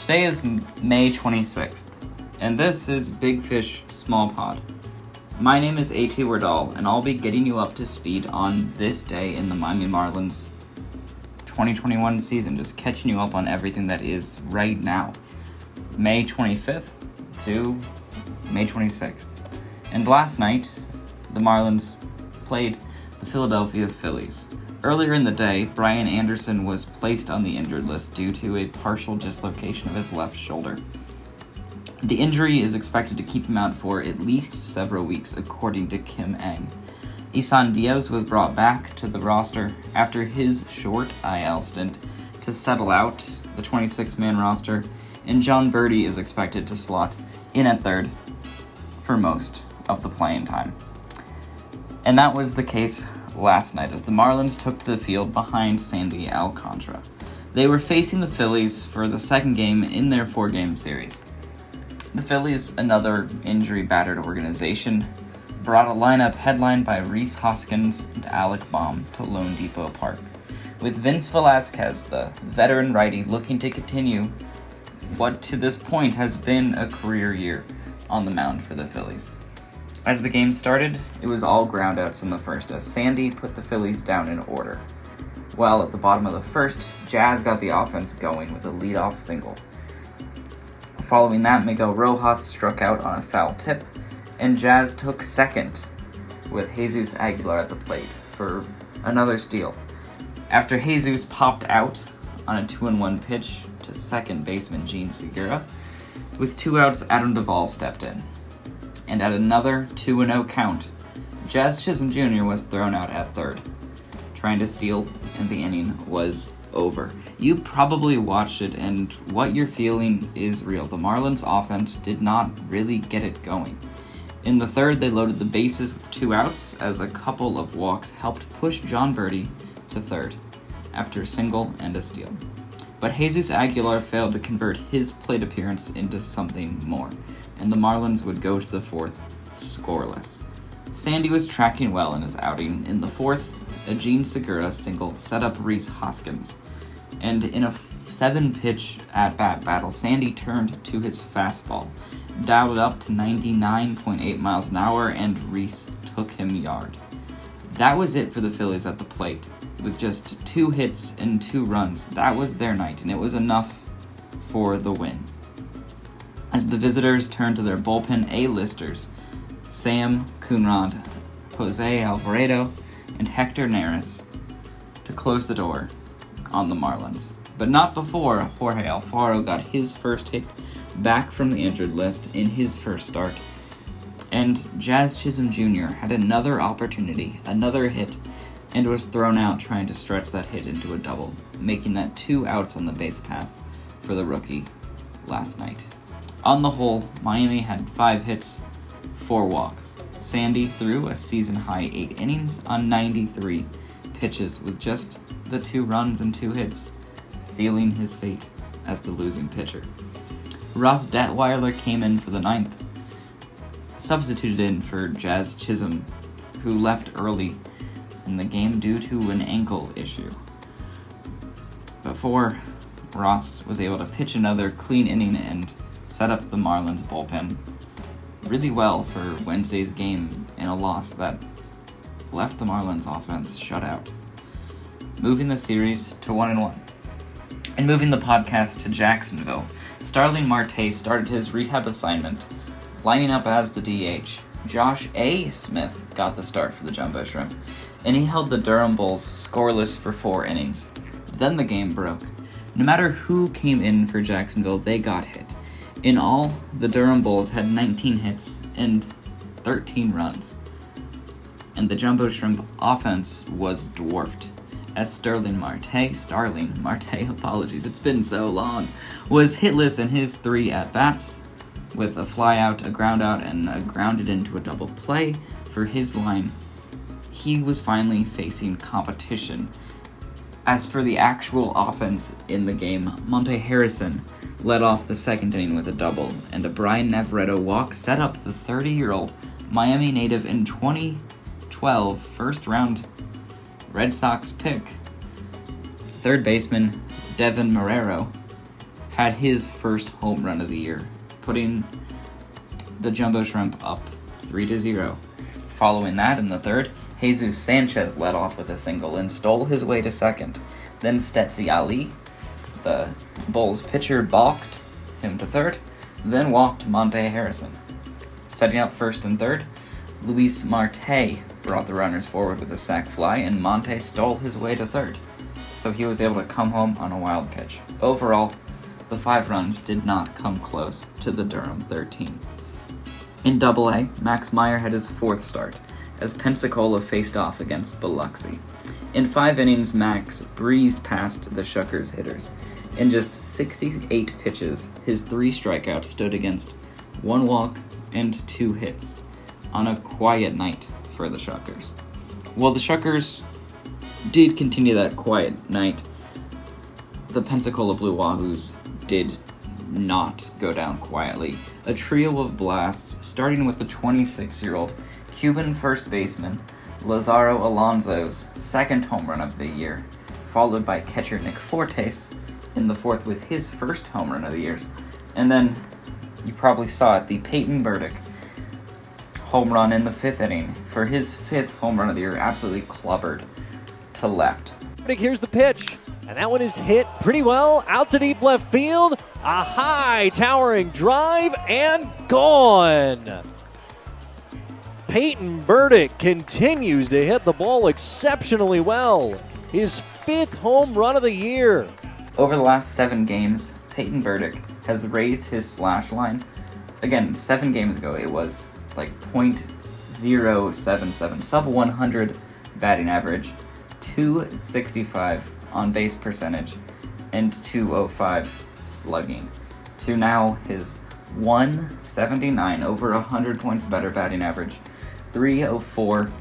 Today is May 26th, and this is Big Fish Small Pod. My name is A.T. Wardall, and I'll be getting you up to speed on this day in the Miami Marlins 2021 season, just catching you up on everything that is right now. May 25th to May 26th. And last night, the Marlins played the Philadelphia Phillies. Earlier in the day, Brian Anderson was placed on the injured list due to a partial dislocation of his left shoulder. The injury is expected to keep him out for at least several weeks, according to Kim Ng. Isan Diaz was brought back to the roster after his short IL stint to settle out the 26 man roster, and Jon Berti is expected to slot in at third for most of the playing time. And that was the case last night as the Marlins took to the field behind Sandy Alcantara. They were facing the Phillies for the second game in their four game series. The Phillies, another injury battered organization, brought a lineup headlined by Rhys Hoskins and Alec Bohm to loanDepot Park, with Vince Velasquez, the veteran righty, looking to continue what to this point has been a career year on the mound for the Phillies. As the game started, it was all groundouts in the first as Sandy put the Phillies down in order. While at the bottom of the first, Jazz got the offense going with a leadoff single. Following that, Miguel Rojas struck out on a foul tip, and Jazz took second with Jesus Aguilar at the plate for another steal. After Jesus popped out on a 2 1 pitch to second baseman Jean Segura, with two outs, Adam Duvall stepped in and at another 2 0 count, Jazz Chisholm Jr. was thrown out at third. Trying to steal, and the inning was over. You probably watched it, and what you're feeling is real. The Marlins offense did not really get it going. In the third, they loaded the bases with two outs as a couple of walks helped push Jon Berti to third after a single and a steal. But Jesus Aguilar failed to convert his plate appearance into something more and the Marlins would go to the fourth scoreless. Sandy was tracking well in his outing. In the fourth, a Jean Segura single set up Rhys Hoskins, and in a seven pitch at bat battle, Sandy turned to his fastball, dialed up to 99.8 miles an hour, and Rhys took him yard. That was it for the Phillies at the plate. With just two hits and two runs, that was their night, and it was enough for the win as the visitors turned to their bullpen A-listers, Sam Coonrod, Jose Alvarado, and Hector Neris, to close the door on the Marlins. But not before Jorge Alfaro got his first hit back from the injured list in his first start. And Jazz Chisholm Jr. had another opportunity, another hit, and was thrown out trying to stretch that hit into a double, making that two outs on the base pass for the rookie last night. On the whole, Miami had five hits, four walks. Sandy threw a season high eight innings on 93 pitches with just the two runs and two hits, sealing his fate as the losing pitcher. Ross Detwiler came in for the ninth, substituted in for Jazz Chisholm, who left early in the game due to an ankle issue. Before Ross was able to pitch another clean inning and set up the Marlins bullpen really well for Wednesday's game in a loss that left the Marlins offense shut out, moving the series to 1 and 1. And moving the podcast to Jacksonville, Starling Marte started his rehab assignment, lining up as the DH. Josh A. Smith got the start for the Jumbo Shrimp, and he held the Durham Bulls scoreless for four innings. Then the game broke. No matter who came in for Jacksonville, they got hit. In all, the Durham Bulls had 19 hits and 13 runs. And the Jumbo Shrimp offense was dwarfed. as Sterling Marte, Starling Marte, apologies, it's been so long, was hitless in his three at bats with a flyout, a groundout, and a grounded into a double play for his line. He was finally facing competition. As for the actual offense in the game, Monte Harrison led off the second inning with a double, and a Brian Navarreto walk set up the 30 year old Miami native in 2012 first round Red Sox pick. Third baseman Deven Marrero had his first home run of the year, putting the Jumbo Shrimp up 3 to 0. Following that, in the third, Jesus Sanchez led off with a single and stole his way to second. Then Stetsy Ali, the Bulls pitcher, balked him to third, then walked Monte Harrison. Setting up first and third, Luis Marte brought the runners forward with a sac fly, and Monte stole his way to third, so he was able to come home on a wild pitch. Overall, the five runs did not come close to the Durham 13. In Double A, Max Meyer had his fourth start, as Pensacola faced off against Biloxi. In five innings, Max breezed past the Shuckers hitters. In just 68 pitches, his three strikeouts stood against one walk and two hits on a quiet night for the Shuckers. While the Shuckers did continue that quiet night, the Pensacola Blue Wahoos did not go down quietly. A trio of blasts, starting with the 26 year old Cuban first baseman Lazaro Alonso's second home run of the year, followed by catcher Nick Fortes in the fourth with his first home run of the year. And then you probably saw it, the Peyton Burdick home run in the fifth inning for his fifth home run of the year, absolutely clubbered to left. Here's the pitch. And that one is hit pretty well out to deep left field. A high towering drive and gone. Peyton Burdick continues to hit the ball exceptionally well. His fifth home run of the year. Over the last seven games, Peyton Burdick has raised his slash line. Again, seven games ago, it was like .077, sub 100 batting average, 265 on base percentage, and 205 slugging. To now his 179, over 100 points better batting average, 304,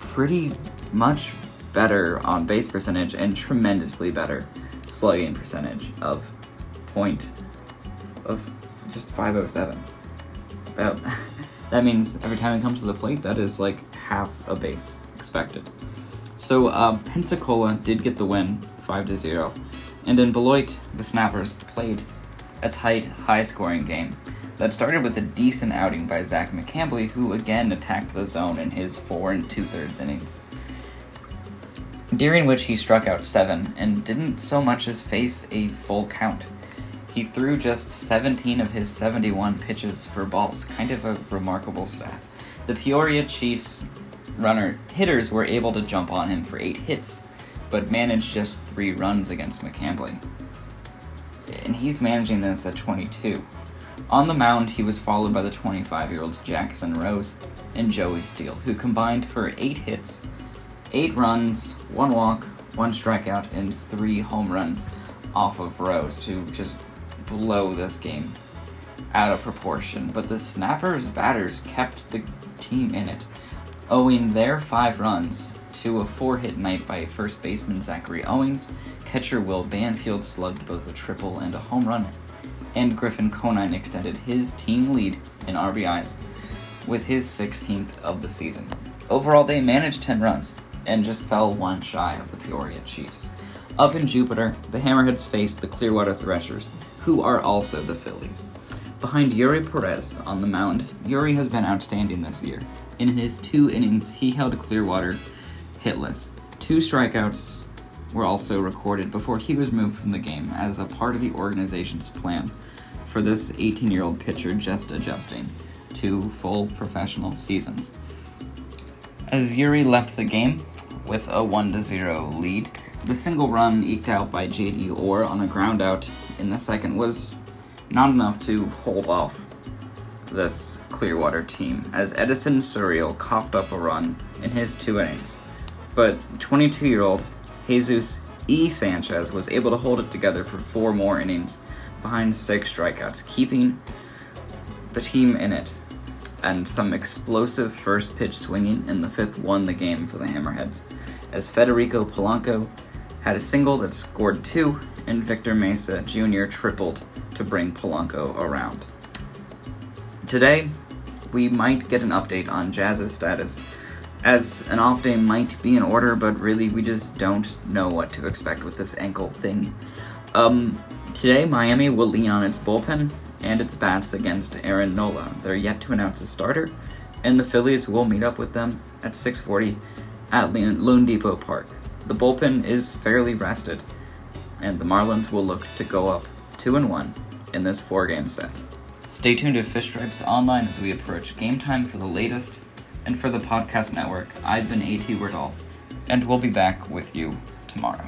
pretty much better on base percentage, and tremendously better slugging percentage of point of just 507. About that means every time it comes to the plate, that is like half a base expected. So uh, Pensacola did get the win, five to zero, and in Beloit, the Snappers played a tight, high-scoring game that started with a decent outing by Zach McCambley, who again attacked the zone in his four and two-thirds innings, during which he struck out seven and didn't so much as face a full count. He threw just 17 of his 71 pitches for balls, kind of a remarkable stat. The Peoria Chiefs runner hitters were able to jump on him for eight hits, but managed just three runs against McCambley. And he's managing this at 22. On the mound, he was followed by the 25 year olds Jackson Rose and Joey Steele, who combined for eight hits, eight runs, one walk, one strikeout, and three home runs off of Rose to just blow this game out of proportion. But the Snappers batters kept the team in it, owing their five runs to a four hit night by first baseman Zachary Owings. Catcher Will Banfield slugged both a triple and a home run, and Griffin Conine extended his team lead in RBIs with his 16th of the season. Overall, they managed 10 runs and just fell one shy of the Peoria Chiefs. Up in Jupiter, the Hammerheads faced the Clearwater Threshers, who are also the Phillies. Behind Eury Perez on the mound, Eury has been outstanding this year. In his two innings, he held Clearwater hitless. Two strikeouts were also recorded before he was moved from the game as a part of the organization's plan for this 18 year old pitcher just adjusting to full professional seasons. As Eury left the game with a 1 0 lead, the single run eked out by JD Orr on a ground out in the second was not enough to hold off this Clearwater team, as Edison Surreal coughed up a run in his two innings. But 22 year old Jesus E. Sanchez was able to hold it together for four more innings behind six strikeouts, keeping the team in it. And some explosive first pitch swinging in the fifth won the game for the Hammerheads, as Federico Polanco had a single that scored two, and Victor Mesa Jr. tripled to bring Polanco around. Today, we might get an update on Jazz's status, as an off day might be in order, but really we just don't know what to expect with this ankle thing. Um, today, Miami will lean on its bullpen and its bats against Aaron Nola. They're yet to announce a starter, and the Phillies will meet up with them at 6:40 at loanDepot Park. The bullpen is fairly rested, and the Marlins will look to go up two and one in this four-game set. Stay tuned to Fish Stripes Online as we approach game time for the latest. And for the podcast network, I've been AT Wordall, and we'll be back with you tomorrow.